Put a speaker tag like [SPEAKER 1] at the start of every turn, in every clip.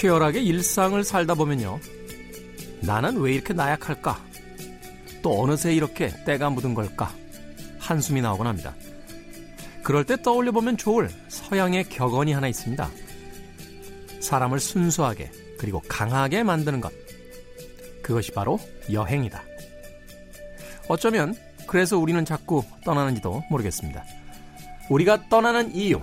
[SPEAKER 1] 치열하게 일상을 살다 보면요. 나는 왜 이렇게 나약할까? 또 어느새 이렇게 때가 묻은 걸까? 한숨이 나오곤 합니다. 그럴 때 떠올려 보면 좋을 서양의 격언이 하나 있습니다. 사람을 순수하게 그리고 강하게 만드는 것. 그것이 바로 여행이다. 어쩌면 그래서 우리는 자꾸 떠나는지도 모르겠습니다. 우리가 떠나는 이유.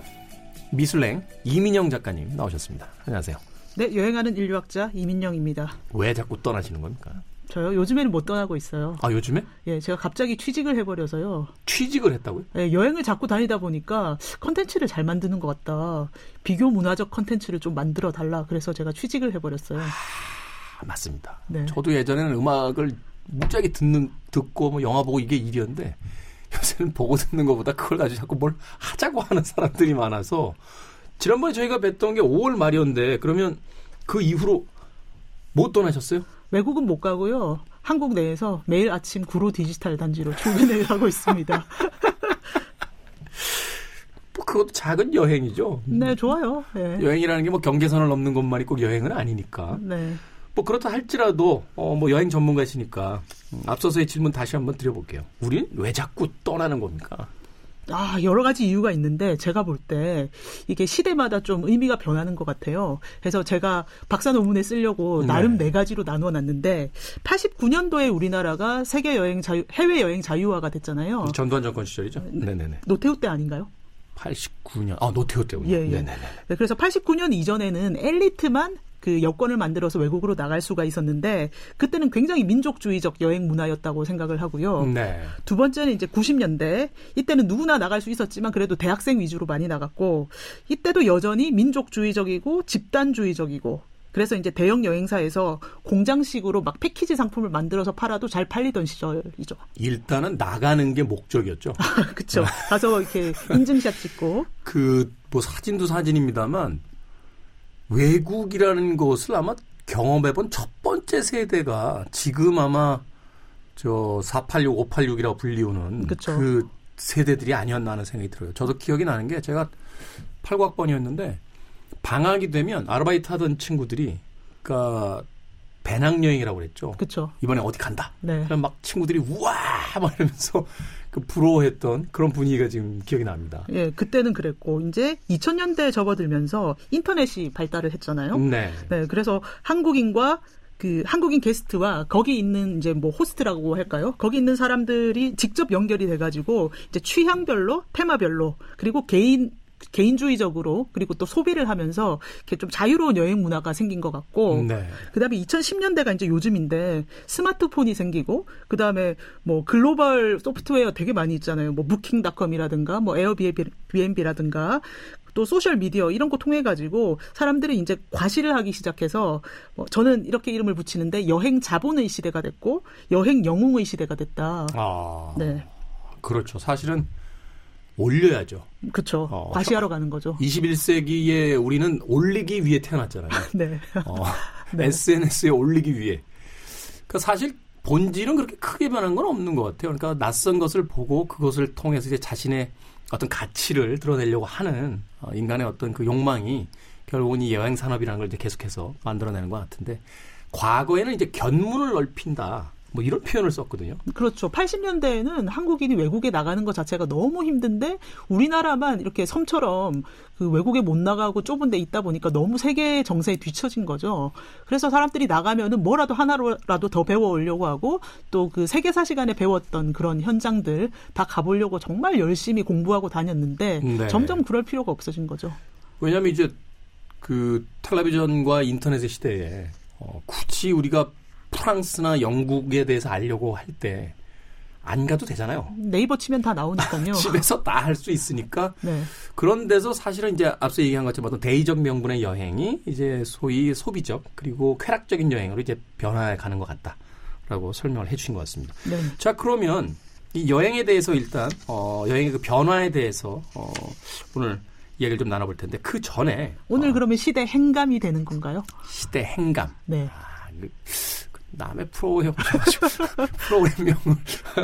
[SPEAKER 1] 미술랭 이민영 작가님 나오셨습니다. 안녕하세요.
[SPEAKER 2] 네, 여행하는 인류학자 이민영입니다.
[SPEAKER 1] 왜 자꾸 떠나시는 겁니까?
[SPEAKER 2] 저요? 요즘에는 못 떠나고 있어요.
[SPEAKER 1] 아, 요즘에?
[SPEAKER 2] 예, 제가 갑자기 취직을 해버려서요.
[SPEAKER 1] 취직을 했다고요?
[SPEAKER 2] 예, 여행을 자꾸 다니다 보니까 컨텐츠를 잘 만드는 것 같다. 비교 문화적 컨텐츠를 좀 만들어 달라. 그래서 제가 취직을 해버렸어요.
[SPEAKER 1] 아, 맞습니다.
[SPEAKER 2] 네.
[SPEAKER 1] 저도 예전에는 음악을 무지하게 듣는, 듣고 뭐 영화 보고 이게 일이었는데 요새는 보고 듣는 것보다 그걸 가지고 자꾸 뭘 하자고 하는 사람들이 많아서 지난번에 저희가 뵀던 게 5월 말이었는데 그러면 그 이후로 못 떠나셨어요?
[SPEAKER 2] 외국은 못 가고요. 한국 내에서 매일 아침 구로 디지털 단지로 출근을 하고 있습니다.
[SPEAKER 1] 뭐 그것도 작은 여행이죠.
[SPEAKER 2] 네, 좋아요. 네.
[SPEAKER 1] 여행이라는 게 뭐 경계선을 넘는 것만이 꼭 여행은 아니니까.
[SPEAKER 2] 네.
[SPEAKER 1] 뭐 그렇다 할지라도 어 뭐 여행 전문가시니까 음, 앞서서의 질문 다시 한번 드려볼게요. 우린 왜 자꾸 떠나는 겁니까?
[SPEAKER 2] 아, 여러 가지 이유가 있는데 제가 볼 때 이게 시대마다 좀 의미가 변하는 것 같아요. 그래서 제가 박사 논문에 쓰려고
[SPEAKER 1] 네.
[SPEAKER 2] 나름 네 가지로 나누어 놨는데 89년도에 우리나라가 세계 여행 자유 해외 여행 자유화가 됐잖아요.
[SPEAKER 1] 전두환 정권 시절이죠? 네 네 네.
[SPEAKER 2] 노태우 때 아닌가요?
[SPEAKER 1] 89년. 아 노태우 때군요.
[SPEAKER 2] 예, 예.
[SPEAKER 1] 네네네.
[SPEAKER 2] 네, 그래서 89년 이전에는 엘리트만 그 여권을 만들어서 외국으로 나갈 수가 있었는데 그때는 굉장히 민족주의적 여행 문화였다고 생각을 하고요.
[SPEAKER 1] 네.
[SPEAKER 2] 두 번째는 이제 90년대 이때는 누구나 나갈 수 있었지만 그래도 대학생 위주로 많이 나갔고 이때도 여전히 민족주의적이고 집단주의적이고 그래서 이제 대형 여행사에서 공장식으로 막 패키지 상품을 만들어서 팔아도 잘 팔리던 시절이죠.
[SPEAKER 1] 일단은 나가는 게 목적이었죠.
[SPEAKER 2] 그렇죠. 가서 이렇게 인증샷 찍고
[SPEAKER 1] 그 뭐 사진도 사진입니다만 외국이라는 것을 아마 경험해본 첫 번째 세대가 지금 아마 저 486, 586이라고 불리우는
[SPEAKER 2] 그쵸.
[SPEAKER 1] 그 세대들이 아니었나 하는 생각이 들어요. 저도 기억이 나는 게 제가 89학번이었는데 방학이 되면 아르바이트 하던 친구들이 그러니까 배낭여행이라고 그랬죠.
[SPEAKER 2] 그렇죠.
[SPEAKER 1] 이번에 어디 간다.
[SPEAKER 2] 네.
[SPEAKER 1] 그럼 막 친구들이 우와 막 이러면서 그 부러워했던 그런 분위기가 지금 기억이 납니다.
[SPEAKER 2] 예, 그때는 그랬고 이제 2000년대에 접어들면서 인터넷이 발달을 했잖아요.
[SPEAKER 1] 네.
[SPEAKER 2] 네, 그래서 한국인과 그 한국인 게스트와 거기 있는 이제 뭐 호스트라고 할까요? 거기 있는 사람들이 직접 연결이 돼가지고 이제 취향별로, 테마별로 그리고 개인 개인주의적으로 그리고 또 소비를 하면서 이렇게 좀 자유로운 여행 문화가 생긴 것 같고
[SPEAKER 1] 네.
[SPEAKER 2] 그다음에 2010년대가 이제 요즘인데 스마트폰이 생기고 그다음에 뭐 글로벌 소프트웨어 되게 많이 있잖아요. 뭐 부킹닷컴이라든가 뭐 에어비앤비라든가 또 소셜 미디어 이런 거 통해 가지고 사람들이 이제 과시를 하기 시작해서 뭐 저는 이렇게 이름을 붙이는데 여행 자본의 시대가 됐고 여행 영웅의 시대가 됐다.
[SPEAKER 1] 아.
[SPEAKER 2] 네.
[SPEAKER 1] 그렇죠. 사실은 올려야죠.
[SPEAKER 2] 그렇죠.
[SPEAKER 1] 어,
[SPEAKER 2] 과시하러 가는 거죠.
[SPEAKER 1] 21세기에 우리는 올리기 위해 태어났잖아요.
[SPEAKER 2] 네.
[SPEAKER 1] 어,
[SPEAKER 2] 네.
[SPEAKER 1] SNS에 올리기 위해. 그러니까 사실 본질은 그렇게 크게 변한 건 없는 것 같아요. 그러니까 낯선 것을 보고 그것을 통해서 이제 자신의 어떤 가치를 드러내려고 하는 어, 인간의 어떤 그 욕망이 결국은 이 여행 산업이라는 걸 이제 계속해서 만들어내는 것 같은데 과거에는 이제 견문을 넓힌다. 뭐 이런 표현을 썼거든요.
[SPEAKER 2] 그렇죠. 80년대에는 한국인이 외국에 나가는 것 자체가 너무 힘든데 우리나라만 이렇게 섬처럼 그 외국에 못 나가고 좁은 데 있다 보니까 너무 세계 정세에 뒤처진 거죠. 그래서 사람들이 나가면은 뭐라도 하나라도 더 배워 오려고 하고 또 그 세계사 시간에 배웠던 그런 현장들 다 가보려고 정말 열심히 공부하고 다녔는데
[SPEAKER 1] 네.
[SPEAKER 2] 점점 그럴 필요가 없어진 거죠.
[SPEAKER 1] 왜냐하면 이제 그 텔레비전과 인터넷의 시대에 어, 굳이 우리가 프랑스나 영국에 대해서 알려고 할 때 안 가도 되잖아요.
[SPEAKER 2] 네이버 치면 다 나오니까요.
[SPEAKER 1] 집에서 다 할 수 있으니까
[SPEAKER 2] 네.
[SPEAKER 1] 그런 데서 사실은 이제 앞서 얘기한 것처럼 어떤 대의적 명분의 여행이 이제 소위 소비적 그리고 쾌락적인 여행으로 이제 변화해 가는 것 같다라고 설명을 해주신 것 같습니다.
[SPEAKER 2] 네.
[SPEAKER 1] 자 그러면 이 여행에 대해서 일단 어, 여행의 그 변화에 대해서 어, 오늘 이야기를 좀 나눠볼 텐데 그 전에
[SPEAKER 2] 오늘
[SPEAKER 1] 어,
[SPEAKER 2] 그러면 시대 행감이 되는 건가요?
[SPEAKER 1] 시대 행감
[SPEAKER 2] 네.
[SPEAKER 1] 아, 그, 그 남의 프로 해보셔가지고 프로그램명을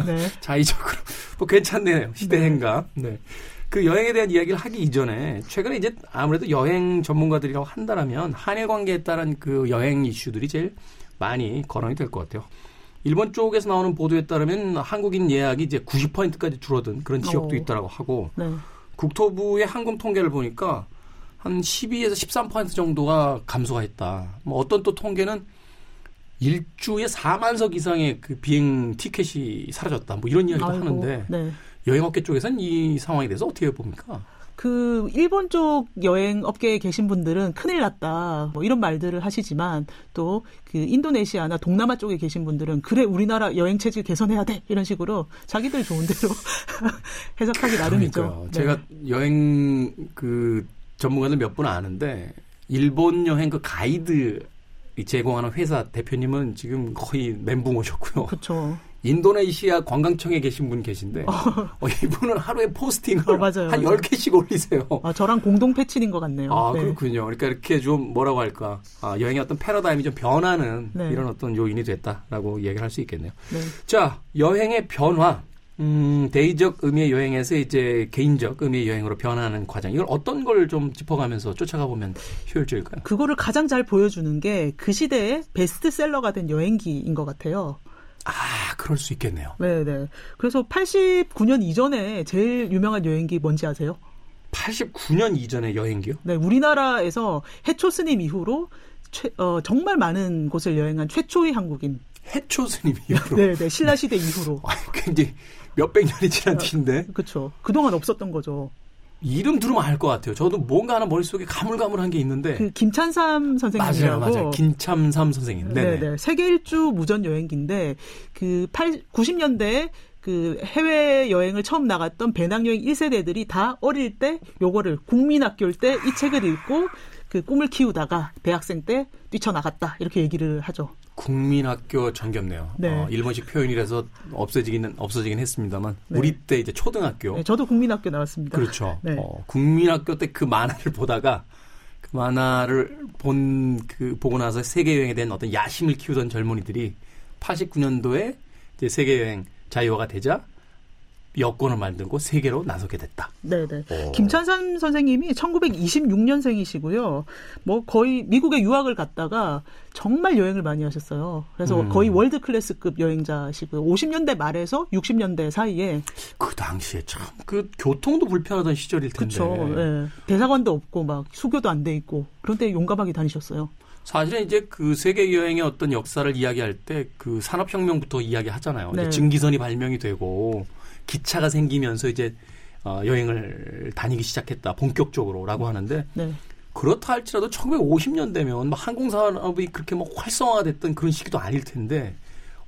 [SPEAKER 2] 네.
[SPEAKER 1] 자의적으로 뭐 괜찮네요 시대
[SPEAKER 2] 네.
[SPEAKER 1] 행감 네 그 여행에 대한 이야기를 하기 이전에 최근에 이제 아무래도 여행 전문가들이라고 한다면 한일 관계에 따른 그 여행 이슈들이 제일 많이 거론이 될 것 같아요. 일본 쪽에서 나오는 보도에 따르면 한국인 예약이 이제 90%까지 줄어든 그런 지역도
[SPEAKER 2] 어.
[SPEAKER 1] 있다라고 하고
[SPEAKER 2] 네.
[SPEAKER 1] 국토부의 한금 통계를 보니까 한 12에서 13% 정도가 감소가 했다. 뭐 어떤 또 통계는 일주에 4만석 이상의 그 비행 티켓이 사라졌다. 뭐 이런 이야기도
[SPEAKER 2] 아이고,
[SPEAKER 1] 하는데
[SPEAKER 2] 네.
[SPEAKER 1] 여행업계 쪽에서는 이 상황에 대해서 어떻게 봅니까?
[SPEAKER 2] 그 일본 쪽 여행 업계에 계신 분들은 큰일 났다 뭐 이런 말들을 하시지만 또 그 인도네시아나 동남아 쪽에 계신 분들은 그래 우리나라 여행 체질 개선해야 돼 이런 식으로 자기들 좋은 대로 해석하기 나름이죠. 네.
[SPEAKER 1] 제가 여행 그 전문가들 몇 분 아는데 일본 여행 그 가이드 제공하는 회사 대표님은 지금 거의 멘붕 오셨고요.
[SPEAKER 2] 그렇죠.
[SPEAKER 1] 인도네시아 관광청에 계신 분 계신데 어, 이분은 하루에 포스팅을
[SPEAKER 2] 어, 맞아요,
[SPEAKER 1] 한
[SPEAKER 2] 맞아요.
[SPEAKER 1] 10개씩 올리세요.
[SPEAKER 2] 아, 저랑 공동 패친인 것 같네요.
[SPEAKER 1] 아,
[SPEAKER 2] 네.
[SPEAKER 1] 그렇군요. 그러니까 이렇게 좀 뭐라고 할까. 아, 여행의 어떤 패러다임이 좀 변하는
[SPEAKER 2] 네.
[SPEAKER 1] 이런 어떤 요인이 됐다라고 얘기를 할 수 있겠네요.
[SPEAKER 2] 네.
[SPEAKER 1] 자, 여행의 변화. 음, 대의적 의미의 여행에서 이제 개인적 의미의 여행으로 변하는 과정. 이걸 어떤 걸 좀 짚어가면서 쫓아가 보면 효율적일까요?
[SPEAKER 2] 그거를 가장 잘 보여주는 게 그 시대의 베스트셀러가 된 여행기인 것 같아요.
[SPEAKER 1] 아, 그럴 수 있겠네요.
[SPEAKER 2] 네네. 그래서 89년 이전에 제일 유명한 여행기 뭔지 아세요?
[SPEAKER 1] 89년 이전의 여행기요?
[SPEAKER 2] 네, 우리나라에서 해초 스님 이후로 최- 어, 정말 많은 곳을 여행한 최초의 한국인.
[SPEAKER 1] 해초 스님이 이후로.
[SPEAKER 2] 네, 네, 신라 시대 이후로.
[SPEAKER 1] 아, 굉장히 몇백 년이 지난 뒤인데
[SPEAKER 2] 그렇죠. 그동안 없었던 거죠.
[SPEAKER 1] 이름 들으면 알 것 같아요. 저도 뭔가 하나 머릿속에 가물가물한 게 있는데
[SPEAKER 2] 그 김찬삼
[SPEAKER 1] 맞아요,
[SPEAKER 2] 선생님이라고
[SPEAKER 1] 맞아요. 김참삼 선생님. 네네.
[SPEAKER 2] 네네. 세계 일주 무전 여행기인데 그 8, 90년대에 그 해외 여행을 처음 나갔던 배낭여행 1세대들이 다 어릴 때 요거를 국민학교일 때 이 책을 읽고 그 꿈을 키우다가 대학생 때 뛰쳐나갔다 이렇게 얘기를 하죠.
[SPEAKER 1] 국민학교 정겹네요.
[SPEAKER 2] 네.
[SPEAKER 1] 어, 일본식 표현이라서 없어지기는 없어지긴 했습니다만
[SPEAKER 2] 네.
[SPEAKER 1] 우리 때 이제 초등학교
[SPEAKER 2] 네, 저도 국민학교 나왔습니다.
[SPEAKER 1] 그렇죠.
[SPEAKER 2] 네.
[SPEAKER 1] 어, 국민학교 때 그 만화를 보다가 그 만화를 본 그 보고 나서 세계 여행에 대한 어떤 야심을 키우던 젊은이들이 89년도에 이제 세계 여행 자유화가 되자 여권을 만들고 세계로 나서게 됐다.
[SPEAKER 2] 네네.
[SPEAKER 1] 오.
[SPEAKER 2] 김찬삼 선생님이 1926년생이시고요. 뭐 거의 미국에 유학을 갔다가 정말 여행을 많이 하셨어요. 그래서
[SPEAKER 1] 음.
[SPEAKER 2] 거의 월드 클래스급 여행자시고요. 50년대 말에서 60년대 사이에
[SPEAKER 1] 그 당시에 참 그 교통도 불편하던 시절일 텐데.
[SPEAKER 2] 그렇죠. 예. 대사관도 없고 막 수교도 안 돼 있고 그런데 용감하게 다니셨어요.
[SPEAKER 1] 사실은 이제 그 세계 여행의 어떤 역사를 이야기할 때 그 산업혁명부터 이야기하잖아요.
[SPEAKER 2] 네.
[SPEAKER 1] 증기선이 발명이 되고 기차가 생기면서 이제 어, 여행을 다니기 시작했다 본격적으로라고 하는데
[SPEAKER 2] 네.
[SPEAKER 1] 그렇다 할지라도 1950년대면 뭐 항공산업이 그렇게 뭐 활성화됐던 그런 시기도 아닐 텐데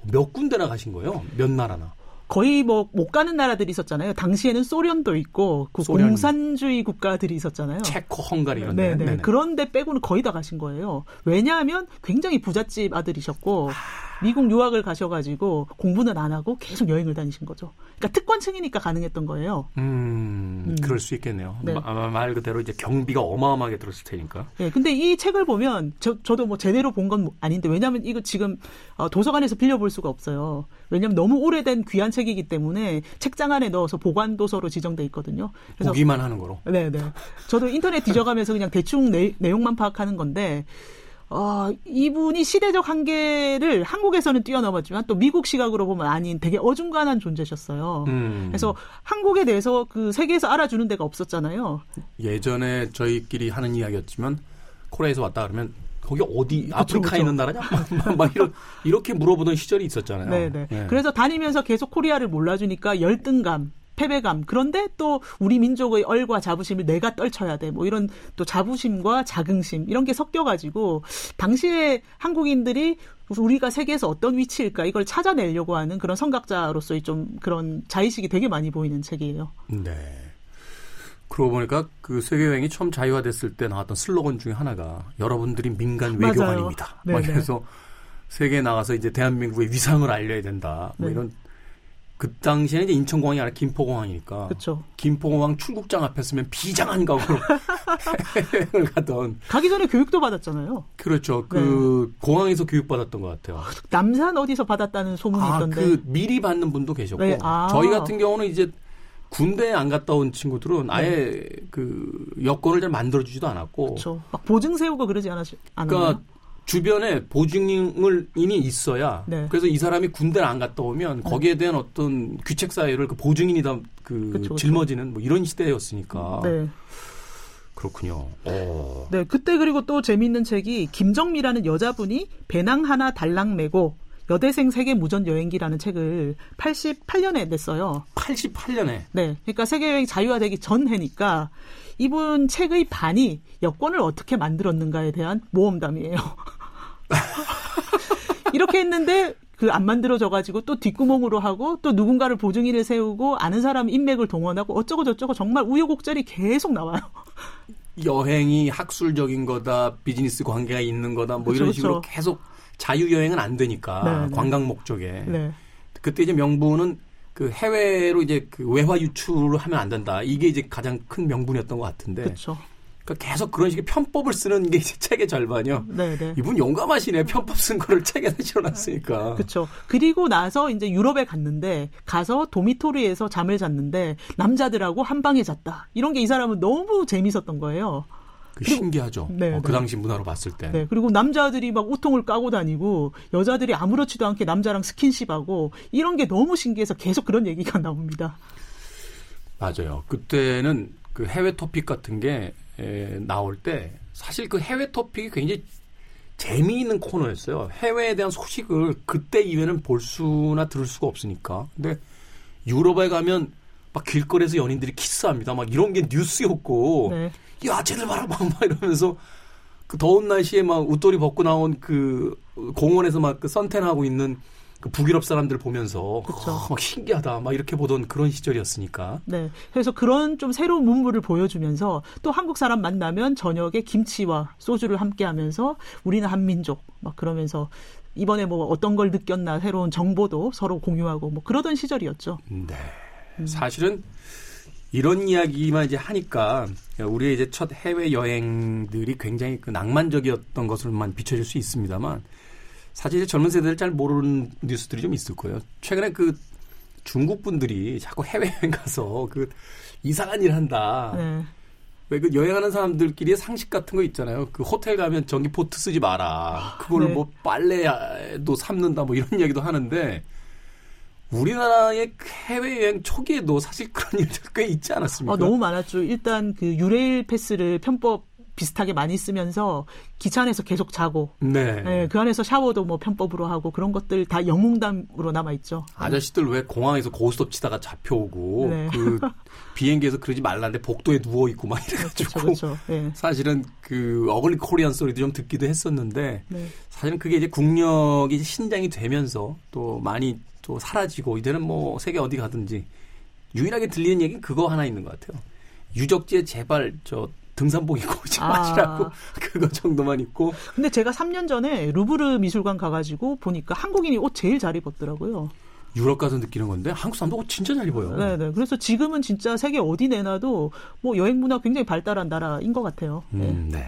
[SPEAKER 1] 몇 군데나 가신 거예요? 몇 나라나?
[SPEAKER 2] 거의 뭐 못 가는 나라들이 있었잖아요. 당시에는 소련도 있고 그
[SPEAKER 1] 소련.
[SPEAKER 2] 공산주의 국가들이 있었잖아요.
[SPEAKER 1] 체코, 헝가리 이런
[SPEAKER 2] 네,
[SPEAKER 1] 데.
[SPEAKER 2] 네.
[SPEAKER 1] 네네.
[SPEAKER 2] 그런데 빼고는 거의 다 가신 거예요. 왜냐하면 굉장히 부잣집 아들이셨고
[SPEAKER 1] 아.
[SPEAKER 2] 미국 유학을 가셔가지고 공부는 안 하고 계속 여행을 다니신 거죠. 그러니까 특권층이니까 가능했던 거예요.
[SPEAKER 1] 음,
[SPEAKER 2] 음.
[SPEAKER 1] 그럴 수 있겠네요.
[SPEAKER 2] 네.
[SPEAKER 1] 마- 말 그대로 이제 경비가 어마어마하게 들었을 테니까.
[SPEAKER 2] 예, 근데 이 책을 보면 저, 저도 뭐 제대로 본 건 아닌데 왜냐하면 이거 지금 어, 도서관에서 빌려볼 수가 없어요. 왜냐하면 너무 오래된 귀한 책이기 때문에 책장 안에 넣어서 보관 도서로 지정돼 있거든요. 그래서
[SPEAKER 1] 보기만 하는 거로.
[SPEAKER 2] 네, 네. 저도 인터넷 뒤져가면서 그냥 대충 내, 내용만 파악하는 건데, 어, 이분이 시대적 한계를 한국에서는 뛰어넘었지만 또 미국 시각으로 보면 아닌 되게 어중간한 존재셨어요.
[SPEAKER 1] 음.
[SPEAKER 2] 그래서 한국에 대해서 그 세계에서 알아주는 데가 없었잖아요.
[SPEAKER 1] 예전에 저희끼리 하는 이야기였지만 코리아에서 왔다 그러면 거기 어디 아프리카에
[SPEAKER 2] 그쵸.
[SPEAKER 1] 있는 나라냐? 막, 막 이런 이렇게 물어보던 시절이 있었잖아요.
[SPEAKER 2] 네, 네.
[SPEAKER 1] 예.
[SPEAKER 2] 그래서 다니면서 계속 코리아를 몰라주니까 열등감, 패배감. 그런데 또 우리 민족의 얼과 자부심을 내가 떨쳐야 돼. 뭐 이런 또 자부심과 자긍심 이런 게 섞여가지고 당시에 한국인들이 우리가 세계에서 어떤 위치일까 이걸 찾아내려고 하는 그런 선각자로서의 좀 그런 자의식이 되게 많이 보이는 책이에요.
[SPEAKER 1] 네. 그러고 보니까 그 세계 여행이 처음 자유화됐을 때 나왔던 슬로건 중에 하나가 여러분들이 민간. 외교관입니다. 막. 그래서 세계에 나가서 이제 대한민국의 위상을 알려야 된다. 뭐
[SPEAKER 2] 네.
[SPEAKER 1] 이런 그 당시에는 이제 인천공항이 아니라 김포공항이니까
[SPEAKER 2] 그렇죠.
[SPEAKER 1] 김포공항 출국장 앞에 서면 비장한 각오로 여행을 가던
[SPEAKER 2] 가기 전에 교육도 받았잖아요.
[SPEAKER 1] 그렇죠. 그
[SPEAKER 2] 네.
[SPEAKER 1] 공항에서 교육받았던 것 같아요.
[SPEAKER 2] 남산 어디서 받았다는 소문이
[SPEAKER 1] 아,
[SPEAKER 2] 있던데.
[SPEAKER 1] 그 미리 받는 분도 계셨고
[SPEAKER 2] 네, 아.
[SPEAKER 1] 저희 같은 경우는 이제 군대 안 갔다 온 친구들은 아예 네. 그 여권을 잘 만들어주지도 않았고.
[SPEAKER 2] 그렇죠. 막 보증 세우고 그러지 않았, 않았나요?
[SPEAKER 1] 그러니까 주변에 보증을 인이 있어야. 네. 그래서 이 사람이 군대를 안 갔다 오면 네. 거기에 대한 어떤 귀책 사유를 그 보증인이다 그 그쵸, 짊어지는 뭐 이런 시대였으니까. 네. 그렇군요. 오. 어.
[SPEAKER 2] 네, 그때 그리고 또 재미있는 책이 김정미라는 여자분이 배낭 하나 달랑 메고 여대생 세계 무전 여행기라는 책을 88년에 냈어요.
[SPEAKER 1] 88년에.
[SPEAKER 2] 네. 그러니까 세계 여행 자유화되기 전 해니까 이분 책의 반이 여권을 어떻게 만들었는가에 대한 모험담이에요. 이렇게 했는데 그 안 만들어져 가지고 또 뒷구멍으로 하고 또 누군가를 보증인을 세우고 아는 사람 인맥을 동원하고 어쩌고 저쩌고 정말 우여곡절이 계속 나와요.
[SPEAKER 1] 여행이 학술적인 거다, 비즈니스 관계가 있는 거다, 뭐 그렇죠, 이런 식으로 그렇죠. 계속 자유 여행은 안 되니까 네, 네. 관광 목적에. 네. 그때 이제 명분은 그 해외로 이제 그 외화 유출을 하면 안 된다. 이게 이제 가장 큰 명분이었던 것 같은데.
[SPEAKER 2] 그렇죠.
[SPEAKER 1] 그러니까 계속 그런 식의 편법을 쓰는 게 이제 책의 절반이요. 네, 네. 이분 용감하시네. 편법 쓴 거를 책에다 실어놨으니까.
[SPEAKER 2] 그렇죠. 그리고 나서 이제 유럽에 갔는데 가서 도미토리에서 잠을 잤는데 남자들하고 한 방에 잤다. 이런 게 이 사람은 너무 재밌었던 거예요.
[SPEAKER 1] 그 신기하죠. 네, 어, 그 네. 당시 문화로 봤을 때.
[SPEAKER 2] 네. 그리고 남자들이 막 우통을 까고 다니고 여자들이 아무렇지도 않게 남자랑 스킨십하고 이런 게 너무 신기해서 계속 그런 얘기가 나옵니다.
[SPEAKER 1] 맞아요. 그때는 그 해외 토픽 같은 게 에, 나올 때 사실 그 해외 토픽이 굉장히 재미있는 코너였어요. 해외에 대한 소식을 그때 이외에는 볼 수나 들을 수가 없으니까. 근데 유럽에 가면 막 길거리에서 연인들이 키스합니다. 막 이런 게 뉴스였고. 네. 야, 쟤들 봐라, 막, 막 이러면서 그 더운 날씨에 막 웃돌이 벗고 나온 그 공원에서 막 그 선탠하고 있는 그 북유럽 사람들 보면서 어, 막 신기하다 막 이렇게 보던 그런 시절이었으니까.
[SPEAKER 2] 네. 그래서 그런 좀 새로운 문물을 보여주면서 또 한국 사람 만나면 저녁에 김치와 소주를 함께하면서 우리는 한민족 막 그러면서 이번에 뭐 어떤 걸 느꼈나 새로운 정보도 서로 공유하고 뭐 그러던 시절이었죠.
[SPEAKER 1] 네. 음. 사실은 이런 이야기만 이제 하니까 우리의 이제 첫 해외 여행들이 굉장히 그 낭만적이었던 것을만 비춰질 수 있습니다만 사실 젊은 세대들 잘 모르는 뉴스들이 좀 있을 거예요. 최근에 그 중국 분들이 자꾸 해외여행 가서 그 이상한 일 한다. 네. 왜그 여행하는 사람들끼리 상식 같은 거 있잖아요. 그 호텔 가면 전기 포트 쓰지 마라. 그걸 네. 뭐 빨래도 삶는다 뭐 이런 이야기도 하는데 우리나라의 해외여행 초기에도 사실 그런 일들 꽤 있지 않았습니까?
[SPEAKER 2] 어, 너무 많았죠. 일단 그 유레일 패스를 편법 비슷하게 많이 쓰면서 기차 안에서 계속 자고 네. 네. 그 안에서 샤워도 뭐 편법으로 하고 그런 것들 다 영웅담으로 남아 있죠.
[SPEAKER 1] 아저씨들 왜 공항에서 고스톱 치다가 잡혀오고 네. 그 비행기에서 그러지 말라는데 복도에 누워 있고 막 이래가지고 그렇죠, 그렇죠. 네. 사실은 그 어글리 코리안 소리도 좀 듣기도 했었는데 네. 사실은 그게 이제 국력이 신장이 되면서 또 많이 또 사라지고 이제는 뭐 세계 어디 가든지 유일하게 들리는 얘기는 그거 하나 있는 것 같아요. 유적지에 제발 저 등산복 입고 오지 아. 마시라고 그거 정도만 입고.
[SPEAKER 2] 근데 제가 3년 전에 루브르 미술관 가가지고 보니까 한국인이 옷 제일 잘 입었더라고요.
[SPEAKER 1] 유럽 가서 느끼는 건데 한국 사람도 옷 진짜 잘 입어요.
[SPEAKER 2] 네 네. 그래서 지금은 진짜 세계 어디 내놔도 뭐 여행 문화 굉장히 발달한 나라인 것 같아요.
[SPEAKER 1] 네. 음, 네.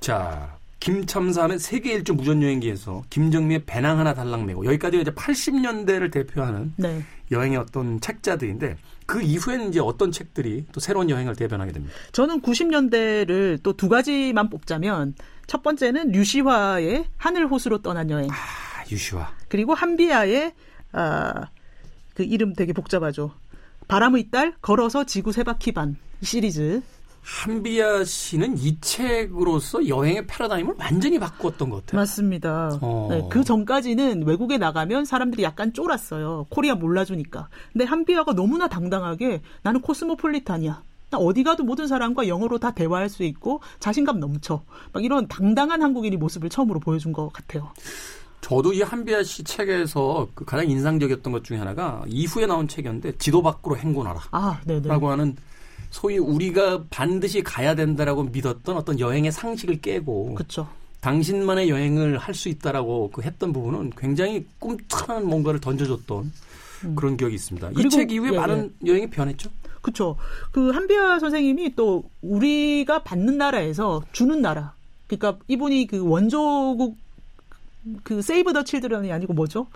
[SPEAKER 1] 자, 김첨삼의 세계 일주 무전 여행기에서 김정미의 배낭 하나 달랑 메고 여기까지가 이제 80년대를 대표하는 네. 여행의 어떤 책자들인데 그 이후에는 이제 어떤 책들이 또 새로운 여행을 대변하게 됩니다.
[SPEAKER 2] 저는 90년대를 또 두 가지만 뽑자면 첫 번째는 류시화의 하늘 호수로 떠난 여행.
[SPEAKER 1] 아, 유시화.
[SPEAKER 2] 그리고 한비아의 아, 그 이름 되게 복잡하죠. 바람의 딸 걸어서 지구 세 바퀴 반 시리즈.
[SPEAKER 1] 한비아 씨는 이 책으로서 여행의 패러다임을 완전히 바꾸었던 것 같아요.
[SPEAKER 2] 맞습니다. 어. 네, 그 전까지는 외국에 나가면 사람들이 약간 쫄았어요. 코리아 몰라주니까. 근데 한비아가 너무나 당당하게 나는 코스모폴리탄이야. 나 어디 가도 모든 사람과 영어로 다 대화할 수 있고 자신감 넘쳐. 막 이런 당당한 한국인이 모습을 처음으로 보여준 것 같아요.
[SPEAKER 1] 저도 이 한비아 씨 책에서 그 가장 인상적이었던 것 중에 하나가 이후에 나온 책이었는데 지도 밖으로 행군하라. 아, 라고 하는 소위 우리가 반드시 가야 된다라고 믿었던 어떤 여행의 상식을 깨고
[SPEAKER 2] 그쵸.
[SPEAKER 1] 당신만의 여행을 할 수 있다라고 그 했던 부분은 굉장히 꿈틀한 뭔가를 던져줬던 음. 그런 기억이 있습니다. 이 책 이후에 예, 많은 예. 여행이 변했죠.
[SPEAKER 2] 그렇죠. 그 한비아 선생님이 또 우리가 받는 나라에서 주는 나라. 그러니까 이분이 그 원조국 그 세이브 더 칠드런이 아니고 뭐죠?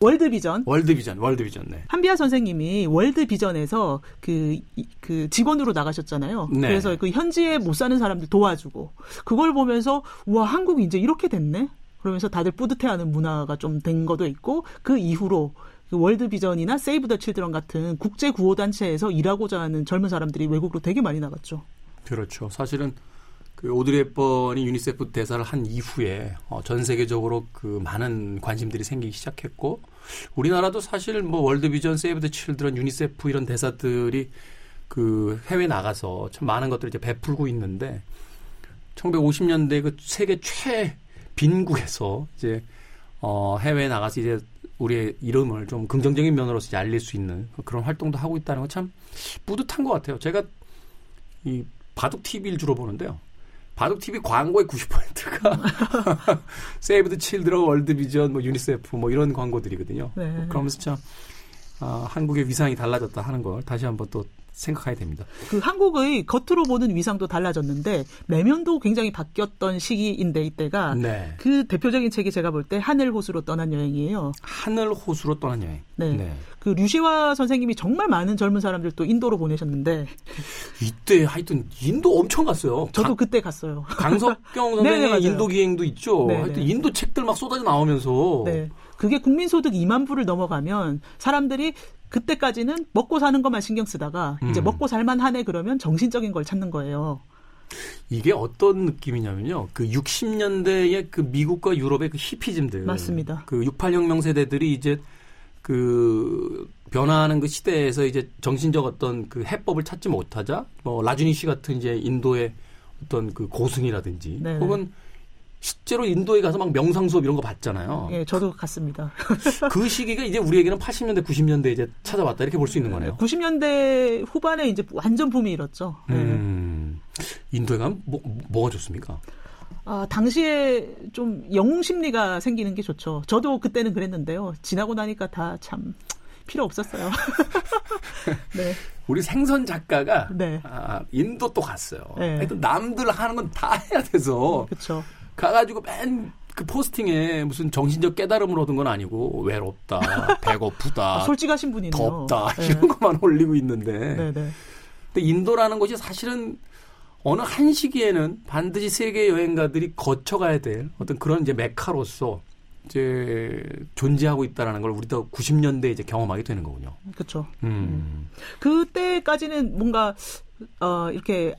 [SPEAKER 2] 월드비전.
[SPEAKER 1] 월드비전, 월드비전, 네.
[SPEAKER 2] 한비아 선생님이 월드비전에서 그, 그 직원으로 나가셨잖아요. 네. 그래서 그 현지에 못 사는 사람들 도와주고 그걸 보면서 우와 한국이 이제 이렇게 됐네. 그러면서 다들 뿌듯해하는 문화가 좀 된 것도 있고 그 이후로 그 월드비전이나 세이브 더 칠드런 같은 국제 구호 단체에서 일하고자 하는 젊은 사람들이 외국으로 되게 많이 나갔죠.
[SPEAKER 1] 그렇죠. 사실은 그 오드리 헵번이 유니세프 대사를 한 이후에 어, 전 세계적으로 그 많은 관심들이 생기기 시작했고 우리나라도 사실 뭐 월드비전, 세이브 더 칠드런, 유니세프 이런 대사들이 그 해외 나가서 참 많은 것들을 이제 베풀고 있는데 1950년대 그 세계 최 빈국에서 이제 어 해외에 나가서 이제 우리의 이름을 좀 긍정적인 면으로서 이제 알릴 수 있는 그런 활동도 하고 있다는 건 참 뿌듯한 것 같아요. 제가 이 바둑 TV를 주로 보는데요. 바둑 TV 광고의 90%가 세이브 더 칠드런 월드 비전 뭐 유니세프 뭐 이런 광고들이거든요. 네. 그러면서 참 어, 한국의 위상이 달라졌다 하는 걸 다시 한번 또 생각해야 됩니다.
[SPEAKER 2] 그 한국의 겉으로 보는 위상도 달라졌는데 내면도 굉장히 바뀌었던 시기인데 이때가 네. 그 대표적인 책이 제가 볼 때 하늘 호수로 떠난 여행이에요.
[SPEAKER 1] 하늘 호수로 떠난 여행.
[SPEAKER 2] 네. 네. 그 류시화 선생님이 정말 많은 젊은 사람들 또 인도로 보내셨는데
[SPEAKER 1] 이때 하여튼 인도 엄청 갔어요.
[SPEAKER 2] 저도 강, 그때 갔어요.
[SPEAKER 1] 강석경 선생님 인도 기행도 있죠. 네네. 하여튼 인도 책들 막 쏟아져 나오면서 네.
[SPEAKER 2] 그게 국민소득 2만 불을 넘어가면 사람들이 그때까지는 먹고 사는 것만 신경 쓰다가 음. 이제 먹고 살만 하네 그러면 정신적인 걸 찾는 거예요.
[SPEAKER 1] 이게 어떤 느낌이냐면요. 그 60년대의 그 미국과 유럽의 그 히피즘들.
[SPEAKER 2] 맞습니다.
[SPEAKER 1] 그 68혁명 세대들이 이제 그 변화하는 그 시대에서 이제 정신적 어떤 그 해법을 찾지 못하자 뭐 라주니 씨 같은 이제 인도의 어떤 그 고승이라든지 네. 혹은 실제로 인도에 가서 막 명상 수업 이런 거 받잖아요.
[SPEAKER 2] 예, 저도 갔습니다.
[SPEAKER 1] 그 시기가 이제 우리에게는 80년대, 90년대 이제 찾아왔다 이렇게 볼 수 있는 거네요.
[SPEAKER 2] 90년대 후반에 이제 완전 붐이 일었죠.
[SPEAKER 1] 네. 음, 인도에 가면 뭐, 뭐가 좋습니까?
[SPEAKER 2] 아, 당시에 좀 영웅 심리가 생기는 게 좋죠. 저도 그때는 그랬는데요. 지나고 나니까 다 참 필요 없었어요.
[SPEAKER 1] 네. 우리 생선 작가가 네. 아, 인도 또 갔어요. 네. 하여튼 남들 하는 건 다 해야 돼서.
[SPEAKER 2] 그렇죠.
[SPEAKER 1] 가가지고 맨 그 포스팅에 무슨 정신적 깨달음을 얻은 건 아니고 외롭다, 배고프다,
[SPEAKER 2] 아, 솔직하신 분이네요.
[SPEAKER 1] 덥다 네. 이런 것만 올리고 있는데. 네네. 네. 근데 인도라는 곳이 사실은 어느 한 시기에는 반드시 세계 여행가들이 거쳐가야 될 어떤 그런 이제 메카로서 이제 존재하고 있다라는 걸 우리도 90년대에 이제 경험하게 되는 거군요.
[SPEAKER 2] 그렇죠. 음. 음. 그때까지는 뭔가 어 이렇게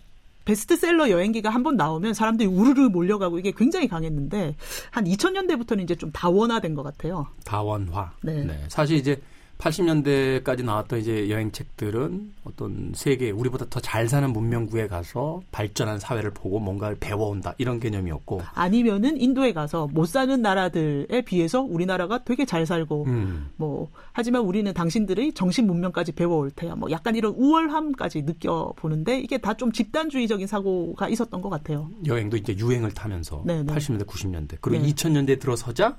[SPEAKER 2] 베스트셀러 여행기가 한 번 나오면 사람들이 우르르 몰려가고 이게 굉장히 강했는데 한 2000년대부터는 이제 좀 다원화된 것 같아요.
[SPEAKER 1] 다원화. 네. 네. 사실 이제 80년대까지 나왔던 이제 여행 책들은 어떤 세계 우리보다 더 잘 사는 문명구에 가서 발전한 사회를 보고 뭔가를 배워온다 이런 개념이었고
[SPEAKER 2] 아니면은 인도에 가서 못 사는 나라들에 비해서 우리나라가 되게 잘 살고 음. 뭐 하지만 우리는 당신들의 정신 문명까지 배워올 테야 뭐 약간 이런 우월함까지 느껴 보는데 이게 다 좀 집단주의적인 사고가 있었던 것 같아요.
[SPEAKER 1] 여행도 이제 유행을 타면서 네네. 80년대 90년대 그리고 네. 2000년대 들어서자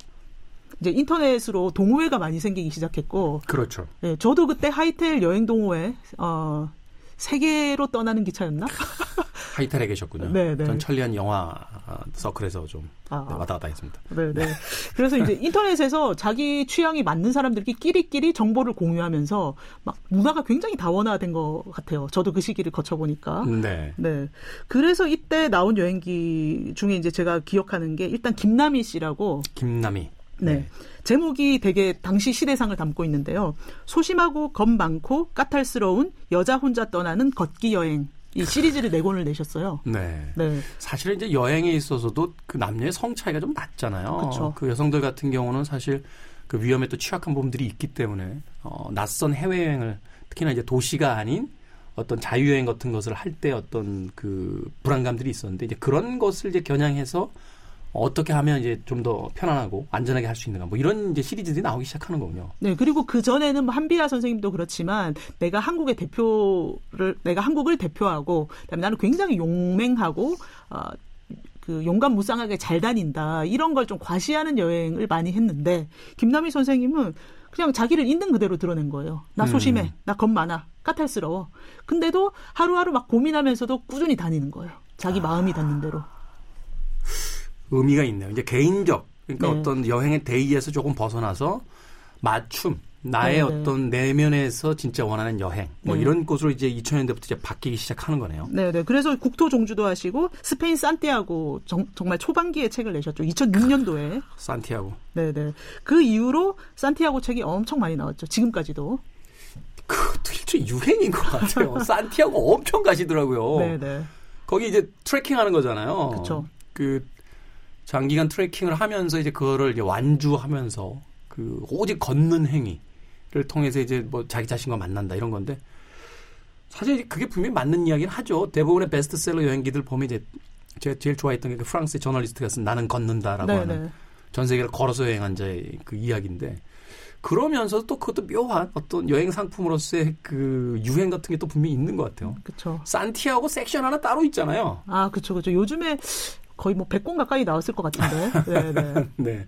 [SPEAKER 2] 이제 인터넷으로 동호회가 많이 생기기 시작했고.
[SPEAKER 1] 그렇죠.
[SPEAKER 2] 예, 저도 그때 하이텔 여행 동호회 어 세계로 떠나는 기차였나?
[SPEAKER 1] 하이텔에 계셨군요. 네, 네. 전 천리안 영화 서클에서 좀 아, 네, 왔다 갔다 했습니다.
[SPEAKER 2] 네, 네. 그래서 이제 인터넷에서 자기 취향이 맞는 사람들끼리 끼리끼리 정보를 공유하면서 막 문화가 굉장히 다원화된 것 같아요. 저도 그 시기를 거쳐보니까. 네. 네. 그래서 이때 나온 여행기 중에 이제 제가 기억하는 게 일단 김남희 씨라고.
[SPEAKER 1] 김남희.
[SPEAKER 2] 네. 네. 제목이 되게 당시 시대상을 담고 있는데요. 소심하고 겁 많고 까탈스러운 여자 혼자 떠나는 걷기 여행. 이 시리즈를 네 권을 내셨어요.
[SPEAKER 1] 네. 네. 사실은 이제 여행에 있어서도 그 남녀의 성 차이가 좀 낮잖아요.
[SPEAKER 2] 그쵸.
[SPEAKER 1] 그 여성들 같은 경우는 사실 그 위험에 또 취약한 부분들이 있기 때문에 어, 낯선 해외 여행을 특히나 이제 도시가 아닌 어떤 자유여행 같은 것을 할 때 어떤 그 불안감들이 있었는데 이제 그런 것을 이제 겨냥해서 어떻게 하면 이제 좀 더 편안하고 안전하게 할 수 있는가 뭐 이런 이제 시리즈들이 나오기 시작하는 거군요.
[SPEAKER 2] 네, 그리고 그 전에는 뭐 한비아 선생님도 그렇지만 내가 한국의 대표를 내가 한국을 대표하고 그다음에 나는 굉장히 용맹하고 어, 그 용감 무쌍하게 잘 다닌다 이런 걸 좀 과시하는 여행을 많이 했는데 김남희 선생님은 그냥 자기를 있는 그대로 드러낸 거예요. 나 소심해, 음. 나겁 많아, 까탈스러워. 근데도 하루하루 막 고민하면서도 꾸준히 다니는 거예요. 자기 아. 마음이 닿는 대로.
[SPEAKER 1] 의미가 있네요. 이제 개인적 그러니까 네. 어떤 여행의 대의에서 조금 벗어나서 맞춤, 나의
[SPEAKER 2] 네,
[SPEAKER 1] 어떤 내면에서 진짜 원하는 여행 뭐
[SPEAKER 2] 네.
[SPEAKER 1] 이런 곳으로 이제 2000년대부터 이제 바뀌기 시작하는 거네요.
[SPEAKER 2] 네, 네. 그래서 국토 종주도 하시고 스페인 산티아고 정, 말 초반기에 책을 내셨죠. 2006년도에.
[SPEAKER 1] 산티아고.
[SPEAKER 2] 네, 네. 그 이후로 산티아고 책이 엄청 많이 나왔죠. 지금까지도.
[SPEAKER 1] 그것도 일종의 유행인 것 같아요. 산티아고 엄청 가시더라고요.
[SPEAKER 2] 네, 네.
[SPEAKER 1] 거기 이제 트레킹 하는 거잖아요.
[SPEAKER 2] 그쵸.
[SPEAKER 1] 그 장기간 트레킹을 하면서 이제 그거를 이제 완주하면서 그 오직 걷는 행위를 통해서 이제 뭐 자기 자신과 만난다 이런 건데 사실 그게 분명히 맞는 이야기는 하죠. 대부분의 베스트셀러 여행기들 보면 이제 제가 제일 좋아했던 게그 프랑스 의 저널리스트가 쓴 나는 걷는다라고
[SPEAKER 2] 네,
[SPEAKER 1] 하는
[SPEAKER 2] 네.
[SPEAKER 1] 전 세계를 걸어서 여행한 자의 그 이야기인데 그러면서 또 그것도 묘한 어떤 여행 상품으로서의 그 유행 같은 게 또 분명히 있는 것 같아요.
[SPEAKER 2] 그쵸.
[SPEAKER 1] 산티아고 섹션 하나 따로 있잖아요.
[SPEAKER 2] 아, 그쵸, 그쵸. 요즘에 거의 뭐 100권 가까이 나왔을 것 같은데. 네, 네.
[SPEAKER 1] 네.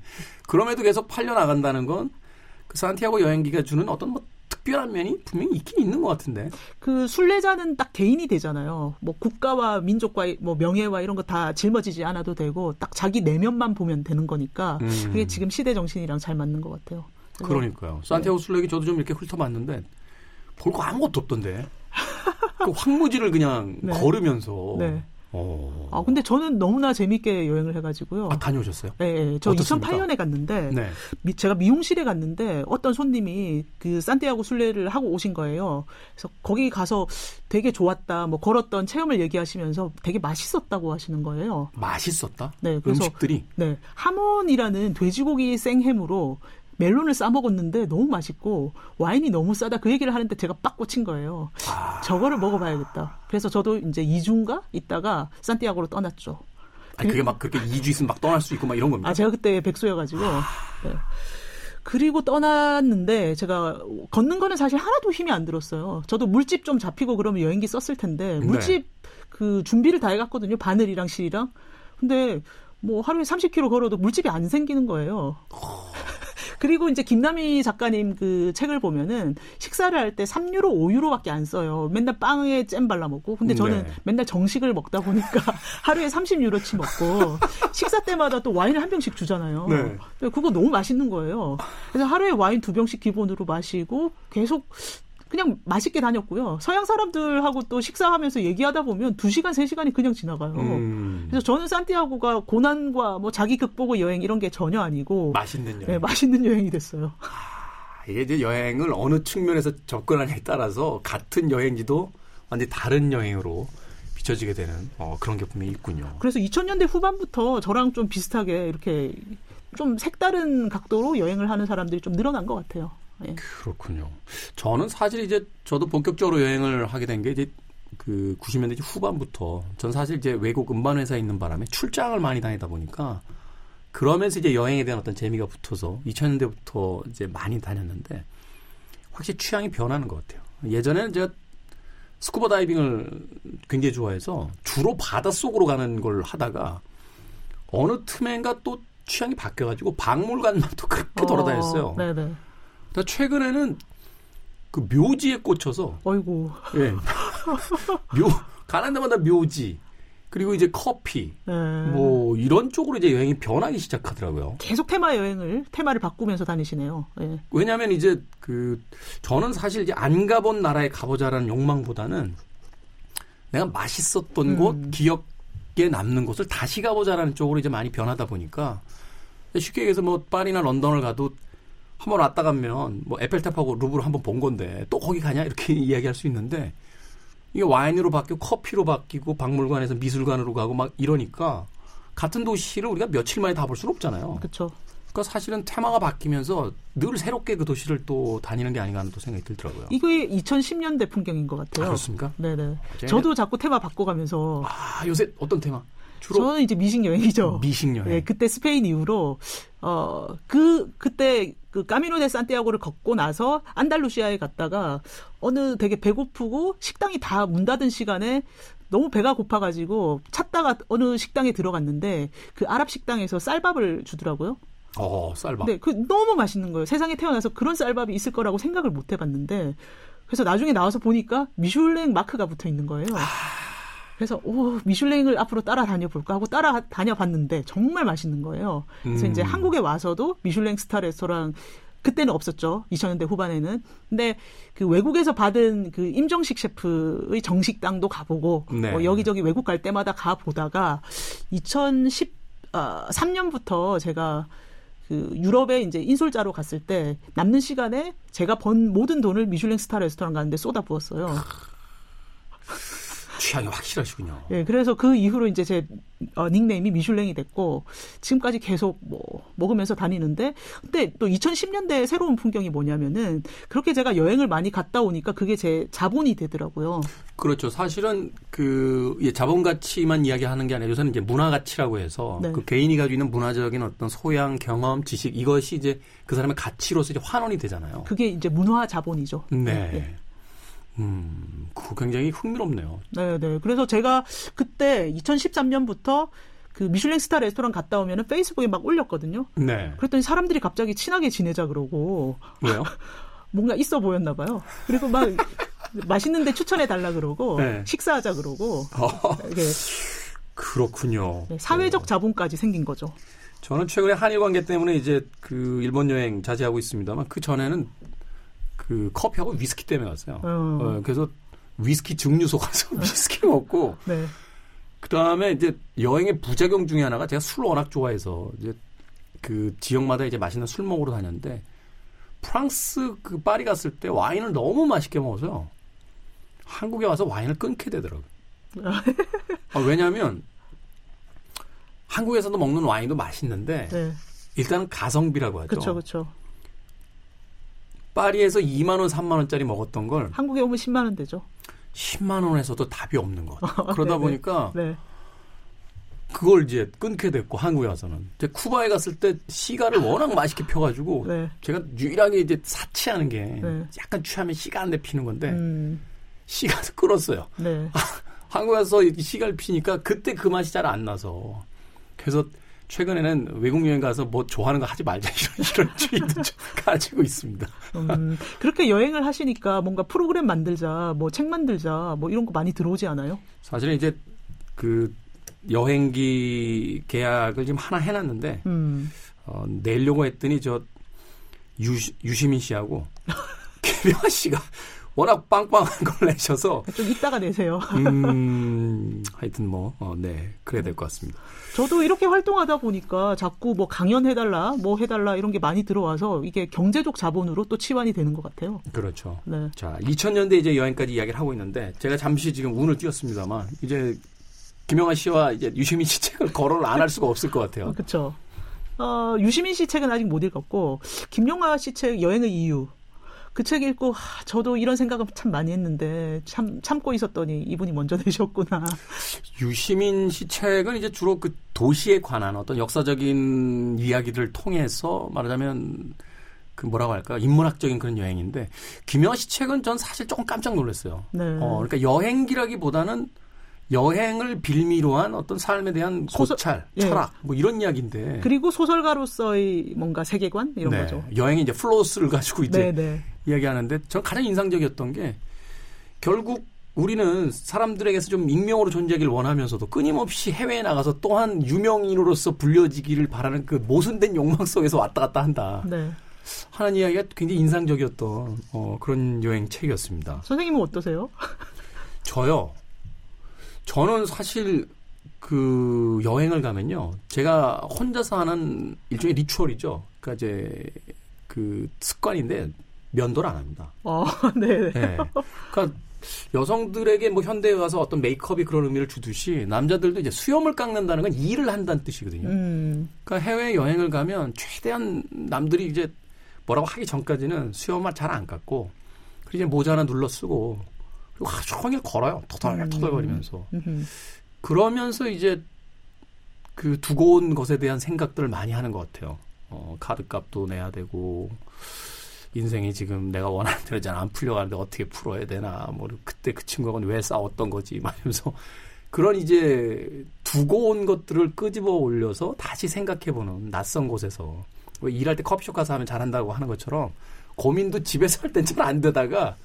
[SPEAKER 1] 그럼에도 계속 팔려 나간다는 건 그 산티아고 여행기가 주는 어떤 뭐 특별한 면이 분명히 있긴 있는 것 같은데.
[SPEAKER 2] 그 순례자는 딱 개인이 되잖아요. 뭐 국가와 민족과 뭐 명예와 이런 거 다 짊어지지 않아도 되고 딱 자기 내면만 보면 되는 거니까
[SPEAKER 1] 음.
[SPEAKER 2] 그게 지금 시대 정신이랑 잘 맞는 것 같아요. 그래서
[SPEAKER 1] 그러니까요. 산티아고 순례기 저도 좀 이렇게 훑어봤는데 볼 거 아무것도 없던데. 그 황무지를 그냥
[SPEAKER 2] 네.
[SPEAKER 1] 걸으면서.
[SPEAKER 2] 네.
[SPEAKER 1] 어.
[SPEAKER 2] 아 근데 저는 너무나 재밌게 여행을 해가지고요.
[SPEAKER 1] 아, 다녀오셨어요?
[SPEAKER 2] 예, 예. 저
[SPEAKER 1] 어떻습니까?
[SPEAKER 2] 2008년에 갔는데
[SPEAKER 1] 네.
[SPEAKER 2] 미- 제가 미용실에 갔는데 어떤 손님이 그 산티아고 순례를 하고 오신 거예요. 그래서 거기 가서 되게 좋았다, 뭐 걸었던 체험을 얘기하시면서 되게 맛있었다고 하시는 거예요.
[SPEAKER 1] 맛있었다?
[SPEAKER 2] 네, 그래서
[SPEAKER 1] 음식들이.
[SPEAKER 2] 네, 하몬이라는 돼지고기 생햄으로 멜론을 싸 먹었는데 너무 맛있고 와인이 너무 싸다 그 얘기를 하는데 제가 빡 꽂힌 거예요.
[SPEAKER 1] 아.
[SPEAKER 2] 저거를 먹어봐야겠다. 그래서 저도 이제 2주인가 있다가 산티아고로 떠났죠.
[SPEAKER 1] 아니, 그게 막 그렇게 2주 있으면 막 떠날 수 있고 막 이런 겁니다.
[SPEAKER 2] 아, 제가 그때 백수여가지고. 네. 그리고 떠났는데 제가 걷는 거는 사실 하나도 힘이 안 들었어요. 저도 물집 좀 잡히고 그러면 여행기 썼을 텐데
[SPEAKER 1] 네.
[SPEAKER 2] 물집 그 준비를 다 해갔거든요. 바늘이랑 실이랑. 근데 뭐 하루에 30km 걸어도 물집이 안 생기는 거예요. 그리고 이제 김남희 작가님 그 책을 보면은 식사를 할 때 3유로, 5유로밖에 안 써요. 맨날 빵에 잼 발라 먹고. 근데 저는
[SPEAKER 1] 네.
[SPEAKER 2] 맨날 정식을 먹다 보니까 하루에 30유로치 먹고 식사 때마다 또 와인을 한 병씩 주잖아요.
[SPEAKER 1] 네.
[SPEAKER 2] 그거 너무 맛있는 거예요. 그래서 하루에 와인 두 병씩 기본으로 마시고 계속 그냥 맛있게 다녔고요. 서양 사람들하고 또 식사하면서 얘기하다 보면 2시간, 3시간이 그냥 지나가요.
[SPEAKER 1] 음.
[SPEAKER 2] 그래서 저는 산티아고가 고난과 뭐 자기 극복의 여행 이런 게 전혀 아니고
[SPEAKER 1] 맛있는 여행.
[SPEAKER 2] 네, 맛있는 여행이 됐어요.
[SPEAKER 1] 아, 이게 이제 여행을 어느 측면에서 접근하냐에 따라서 같은 여행지도 완전히 다른 여행으로 비춰지게 되는 어, 그런 게 분명히 있군요.
[SPEAKER 2] 그래서 2000년대 후반부터 저랑 좀 비슷하게 이렇게 좀 색다른 각도로 여행을 하는 사람들이 좀 늘어난 것 같아요. 예.
[SPEAKER 1] 그렇군요. 저는 사실 이제 저도 본격적으로 여행을 하게 된 게 이제 그 90년대 후반부터 전 사실 이제 외국 음반 회사에 있는 바람에 출장을 많이 다니다 보니까 그러면서 이제 여행에 대한 어떤 재미가 붙어서 2000년대부터 이제 많이 다녔는데 확실히 취향이 변하는 것 같아요. 예전에는 제가 스쿠버 다이빙을 굉장히 좋아해서 주로 바닷속으로 가는 걸 하다가 어느 틈엔가 또 취향이 바뀌어가지고 박물관만 또 그렇게 돌아다녔어요.
[SPEAKER 2] 어, 네네.
[SPEAKER 1] 나 최근에는 그 묘지에 꽂혀서
[SPEAKER 2] 어이구.
[SPEAKER 1] 예. 묘 가는 데마다 묘지 그리고 이제 커피
[SPEAKER 2] 네.
[SPEAKER 1] 뭐 이런 쪽으로 이제 여행이 변하기 시작하더라고요.
[SPEAKER 2] 계속 테마 여행을 테마를 바꾸면서 다니시네요. 예.
[SPEAKER 1] 왜냐하면 이제 그 저는 사실 이제 안 가본 나라에 가보자라는 욕망보다는 내가 맛있었던
[SPEAKER 2] 음.
[SPEAKER 1] 곳 기억에 남는 곳을 다시 가보자라는 쪽으로 이제 많이 변하다 보니까 쉽게 얘기해서 뭐 파리나 런던을 가도 한번 왔다 가면 뭐 에펠탑하고 루브를 한번 본 건데 또 거기 가냐 이렇게 이야기할 수 있는데 이게 와인으로 바뀌고 커피로 바뀌고 박물관에서 미술관으로 가고 막 이러니까 같은 도시를 우리가 며칠 만에 다 볼 수는 없잖아요.
[SPEAKER 2] 그렇죠.
[SPEAKER 1] 그러니까 사실은 테마가 바뀌면서 늘 새롭게 그 도시를 또 다니는 게 아닌가 하는 또 생각이 들더라고요.
[SPEAKER 2] 이게 2010년대 풍경인 것
[SPEAKER 1] 아,
[SPEAKER 2] 같아요.
[SPEAKER 1] 그렇습니까?
[SPEAKER 2] 네네. 저도 자꾸 테마 바꿔가면서
[SPEAKER 1] 아, 요새 어떤 테마? 주로
[SPEAKER 2] 저는 이제 미식 여행이죠.
[SPEAKER 1] 미식 여행.
[SPEAKER 2] 예, 그때 스페인 이후로 어그 그때 그 까미노 데 산티아고를 걷고 나서 안달루시아에 갔다가 어느 되게 배고프고 식당이 다 문 닫은 시간에 너무 배가 고파가지고 찾다가 어느 식당에 들어갔는데 그 아랍 식당에서 쌀밥을 주더라고요.
[SPEAKER 1] 어, 쌀밥.
[SPEAKER 2] 네, 그 너무 맛있는 거예요. 세상에 태어나서 그런 쌀밥이 있을 거라고 생각을 못 해봤는데 그래서 나중에 나와서 보니까 미슐랭 마크가 붙어 있는 거예요. 그래서 오 미슐랭을 앞으로 따라다녀 볼까 하고 따라다녀 봤는데 정말 맛있는 거예요. 그래서
[SPEAKER 1] 음.
[SPEAKER 2] 이제 한국에 와서도 미슐랭 스타 레스토랑 그때는 없었죠. 2000년대 후반에는. 근데 그 외국에서 받은 그 임정식 셰프의 정식당도 가보고
[SPEAKER 1] 네.
[SPEAKER 2] 뭐 여기저기 외국 갈 때마다 가 보다가 2010 아, 3년부터 제가 그 유럽에 이제 인솔자로 갔을 때 남는 시간에 제가 번 모든 돈을 미슐랭 스타 레스토랑 가는데 쏟아 부었어요.
[SPEAKER 1] 취향이 확실하시군요.
[SPEAKER 2] 예, 그래서 그 이후로 이제 제 어, 닉네임이 미슐랭이 됐고 지금까지 계속 뭐 먹으면서 다니는데 근데 또 2010년대 새로운 풍경이 뭐냐면은 그렇게 제가 여행을 많이 갔다 오니까 그게 제 자본이 되더라고요.
[SPEAKER 1] 그렇죠. 사실은 그 예, 자본 가치만 이야기하는 게 아니라 요새는 이제 문화 가치라고 해서
[SPEAKER 2] 네.
[SPEAKER 1] 그 개인이 가지고 있는 문화적인 어떤 소양, 경험, 지식 이것이 이제 그 사람의 가치로서 이제 환원이 되잖아요.
[SPEAKER 2] 그게 이제 문화 자본이죠.
[SPEAKER 1] 네.
[SPEAKER 2] 예.
[SPEAKER 1] 음, 그 굉장히 흥미롭네요.
[SPEAKER 2] 네, 네. 그래서 제가 그때 2013년부터 그 미슐랭 스타 레스토랑 갔다 오면은 페이스북에 막 올렸거든요.
[SPEAKER 1] 네.
[SPEAKER 2] 그랬더니 사람들이 갑자기 친하게 지내자 그러고
[SPEAKER 1] 왜요?
[SPEAKER 2] 뭔가 있어 보였나 봐요. 그리고 막 맛있는데 추천해 달라 그러고
[SPEAKER 1] 네.
[SPEAKER 2] 식사하자 그러고
[SPEAKER 1] 어,
[SPEAKER 2] 이게
[SPEAKER 1] 그렇군요.
[SPEAKER 2] 네, 사회적 자본까지 생긴 거죠.
[SPEAKER 1] 저는 최근에 한일 관계 때문에 이제 그 일본 여행 자제하고 있습니다만 그 전에는 그 커피하고 위스키 때문에 갔어요.
[SPEAKER 2] 어.
[SPEAKER 1] 어, 그래서 위스키 증류소 가서 위스키 먹고
[SPEAKER 2] 네.
[SPEAKER 1] 그 다음에 이제 여행의 부작용 중에 하나가 제가 술을 워낙 좋아해서 이제 그 지역마다 이제 맛있는 술 먹으러 다녔는데 프랑스 그 파리 갔을 때 와인을 너무 맛있게 먹어서요. 한국에 와서 와인을 끊게 되더라고요. 아, 왜냐하면 한국에서도 먹는 와인도 맛있는데
[SPEAKER 2] 네.
[SPEAKER 1] 일단은 가성비라고 하죠.
[SPEAKER 2] 그렇죠. 그렇죠.
[SPEAKER 1] 파리에서 2만 원, 3만 원짜리 먹었던 걸
[SPEAKER 2] 한국에 오면 10만 원 되죠.
[SPEAKER 1] 10만 원에서도 답이 없는 것. 그러다
[SPEAKER 2] 네네.
[SPEAKER 1] 보니까
[SPEAKER 2] 네.
[SPEAKER 1] 그걸 이제 끊게 됐고 한국에 와서는 이제 쿠바에 갔을 때 시가를 워낙 맛있게 펴가지고
[SPEAKER 2] 네.
[SPEAKER 1] 제가 유일하게 이제 사치하는 게
[SPEAKER 2] 네.
[SPEAKER 1] 약간 취하면 시가 한 대 피는 건데
[SPEAKER 2] 음.
[SPEAKER 1] 시가 끌었어요.
[SPEAKER 2] 네.
[SPEAKER 1] 한국에 와서 이렇게 시가를 피니까 그때 그 맛이 잘 안 나서 그래서 최근에는 외국 여행 가서 뭐 좋아하는 거 하지 말자 이런 이런 주의도 좀 가지고 있습니다.
[SPEAKER 2] 음, 그렇게 여행을 하시니까 뭔가 프로그램 만들자, 뭐 책 만들자, 뭐 이런 거 많이 들어오지 않아요?
[SPEAKER 1] 사실은 이제 그 여행기 계약을 지금 하나 해놨는데
[SPEAKER 2] 음.
[SPEAKER 1] 어, 내려고 했더니 저 유, 유시민 씨하고 김영하 씨가 워낙 빵빵한 걸 내셔서
[SPEAKER 2] 좀 이따가 내세요.
[SPEAKER 1] 음 하여튼 뭐 어, 네 그래야 될 것 같습니다.
[SPEAKER 2] 저도 이렇게 활동하다 보니까 자꾸 뭐 강연 해달라, 뭐 해달라 이런 게 많이 들어와서 이게 경제적 자본으로 또 치환이 되는 것 같아요.
[SPEAKER 1] 그렇죠.
[SPEAKER 2] 네.
[SPEAKER 1] 자 2000년대 이제 여행까지 이야기를 하고 있는데 제가 잠시 지금 운을 띄웠습니다만 이제 김영하 씨와 이제 유시민 씨 책을 거론을 안 할 수가 없을 것 같아요.
[SPEAKER 2] 그렇죠. 어, 유시민 씨 책은 아직 못 읽었고 김용하 씨 책 여행의 이유 그 책 읽고 하, 저도 이런 생각을 참 많이 했는데 참 참고 있었더니 이분이 먼저 내셨구나.
[SPEAKER 1] 유시민 씨 책은 이제 주로 그 도시에 관한 어떤 역사적인 이야기들을 통해서 말하자면 그 뭐라고 할까 인문학적인 그런 여행인데 김영하 씨 책은 전 사실 조금 깜짝 놀랐어요.
[SPEAKER 2] 네.
[SPEAKER 1] 어, 그러니까 여행기라기보다는 여행을 빌미로 한 어떤 삶에 대한
[SPEAKER 2] 소설-
[SPEAKER 1] 고찰,
[SPEAKER 2] 예.
[SPEAKER 1] 철학 뭐 이런 이야기인데
[SPEAKER 2] 그리고 소설가로서의 뭔가 세계관 이런
[SPEAKER 1] 네,
[SPEAKER 2] 거죠.
[SPEAKER 1] 여행이 이제 플롯을 가지고 이제
[SPEAKER 2] 네, 네.
[SPEAKER 1] 이야기하는데 전 가장 인상적이었던 게 결국 우리는 사람들에게서 좀 익명으로 존재하기를 원하면서도 끊임없이 해외에 나가서 또한 유명인으로서 불려지기를 바라는 그 모순된 욕망 속에서 왔다 갔다 한다
[SPEAKER 2] 네.
[SPEAKER 1] 하는 이야기가 굉장히 인상적이었던 어, 그런 여행 책이었습니다.
[SPEAKER 2] 선생님은 어떠세요?
[SPEAKER 1] 저요. 저는 사실 그 여행을 가면요. 제가 혼자서 하는 일종의 리추얼이죠. 그러니까 이제 그 습관인데 면도를 안 합니다.
[SPEAKER 2] 어, 네.
[SPEAKER 1] 네. 그러니까 여성들에게 뭐 현대에 와서 어떤 메이크업이 그런 의미를 주듯이 남자들도 이제 수염을 깎는다는 건 일을 한다는 뜻이거든요.
[SPEAKER 2] 음,
[SPEAKER 1] 그러니까 해외 여행을 가면 최대한 남들이 이제 뭐라고 하기 전까지는 수염을 잘 안 깎고 그리고 이제 모자 하나 눌러 쓰고 하루 종일 걸어요. 터덜터덜거리면서.
[SPEAKER 2] 음흠.
[SPEAKER 1] 그러면서 이제 그 두고 온 것에 대한 생각들을 많이 하는 것 같아요. 어, 카드 값도 내야 되고 인생이 지금 내가 원하는 대로 잘 안 풀려가는데 어떻게 풀어야 되나 뭐 그때 그 친구하고는 왜 싸웠던 거지 말면서 그런 이제 두고 온 것들을 끄집어 올려서 다시 생각해보는 낯선 곳에서 왜 일할 때 커피숍 가서 하면 잘한다고 하는 것처럼 고민도 집에서 할 땐 잘 안 되다가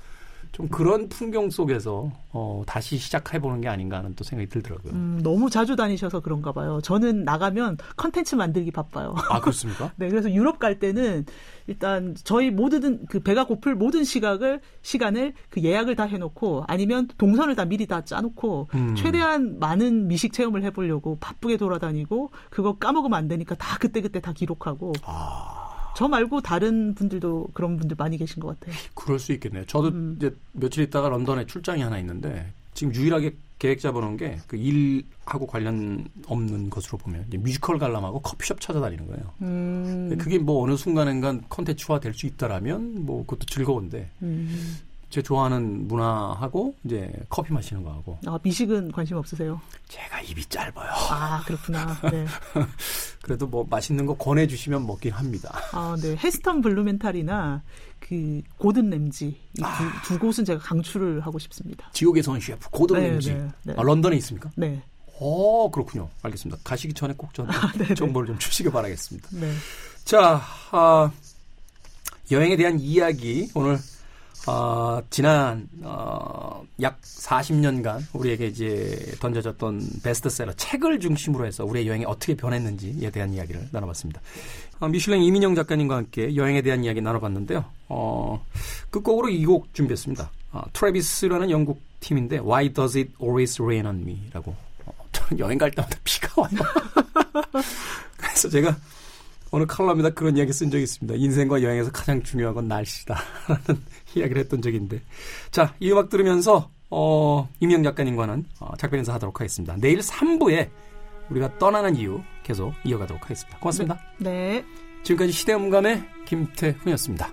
[SPEAKER 1] 좀 그런 풍경 속에서 어, 다시 시작해보는 게 아닌가 하는 또 생각이 들더라고요.
[SPEAKER 2] 음, 너무 자주 다니셔서 그런가 봐요. 저는 나가면 컨텐츠 만들기 바빠요.
[SPEAKER 1] 아 그렇습니까?
[SPEAKER 2] 네, 그래서 유럽 갈 때는 일단 저희 모든 그 배가 고플 모든 시각을 시간을 그 예약을 다 해놓고 아니면 동선을 다 미리 다 짜놓고
[SPEAKER 1] 음.
[SPEAKER 2] 최대한 많은 미식 체험을 해보려고 바쁘게 돌아다니고 그거 까먹으면 안 되니까 다 그때 그때 다 기록하고.
[SPEAKER 1] 아
[SPEAKER 2] 저 말고 다른 분들도 그런 분들 많이 계신 것 같아요.
[SPEAKER 1] 그럴 수 있겠네요. 저도
[SPEAKER 2] 음.
[SPEAKER 1] 이제 며칠 있다가 런던에 출장이 하나 있는데 지금 유일하게 계획 잡아놓은 게 그 일하고 관련 없는 것으로 보면 이제 뮤지컬 관람하고 커피숍 찾아다니는 거예요.
[SPEAKER 2] 음,
[SPEAKER 1] 그게 뭐 어느 순간인간 컨텐츠화 될 수 있다라면 뭐 그것도 즐거운데
[SPEAKER 2] 음.
[SPEAKER 1] 제 좋아하는 문화하고 이제 커피 마시는 거 하고
[SPEAKER 2] 아, 미식은 관심 없으세요?
[SPEAKER 1] 제가 입이 짧아요.
[SPEAKER 2] 아, 그렇구나. 네.
[SPEAKER 1] 그래도 뭐 맛있는 거 권해주시면 먹긴 합니다.
[SPEAKER 2] 아, 네. 헤스턴 블루멘탈이나 그 고든 램지 이 두 두 곳은 제가 강추를 하고 싶습니다.
[SPEAKER 1] 지옥의 선 셰프 고든
[SPEAKER 2] 네,
[SPEAKER 1] 램지.
[SPEAKER 2] 네, 네.
[SPEAKER 1] 아, 런던에 있습니까?
[SPEAKER 2] 네.
[SPEAKER 1] 어 그렇군요. 알겠습니다. 가시기 전에 꼭 좀
[SPEAKER 2] 네네.
[SPEAKER 1] 정보를 좀 주시기 바라겠습니다.
[SPEAKER 2] 네.
[SPEAKER 1] 자, 아, 여행에 대한 이야기 오늘 아, 지난 어, 약 40년간 우리에게 이제 던져졌던 베스트셀러 책을 중심으로 해서 우리의 여행이 어떻게 변했는지에 대한 이야기를 나눠봤습니다. 아, 미슐랭 이민영 작가님과 함께 여행에 대한 이야기 나눠봤는데요. 어, 끝곡으로 이 곡 준비했습니다. 아, 트래비스라는 영국 팀인데 Why Does It Always Rain on Me?라고 어, 저는 여행 갈 때마다 비가 와요. 그래서 제가 어느 칼럼에다 그런 이야기 쓴 적이 있습니다. 인생과 여행에서 가장 중요한 건 날씨다라는 이야기를 했던 있는데 자, 이 음악 들으면서 어, 임영 작가님과는 어, 작별 인사 하도록 하겠습니다. 내일 3부에 우리가 떠나는 이유 계속 이어가도록 하겠습니다. 고맙습니다.
[SPEAKER 2] 네.
[SPEAKER 1] 지금까지 시대음감의 김태훈이었습니다.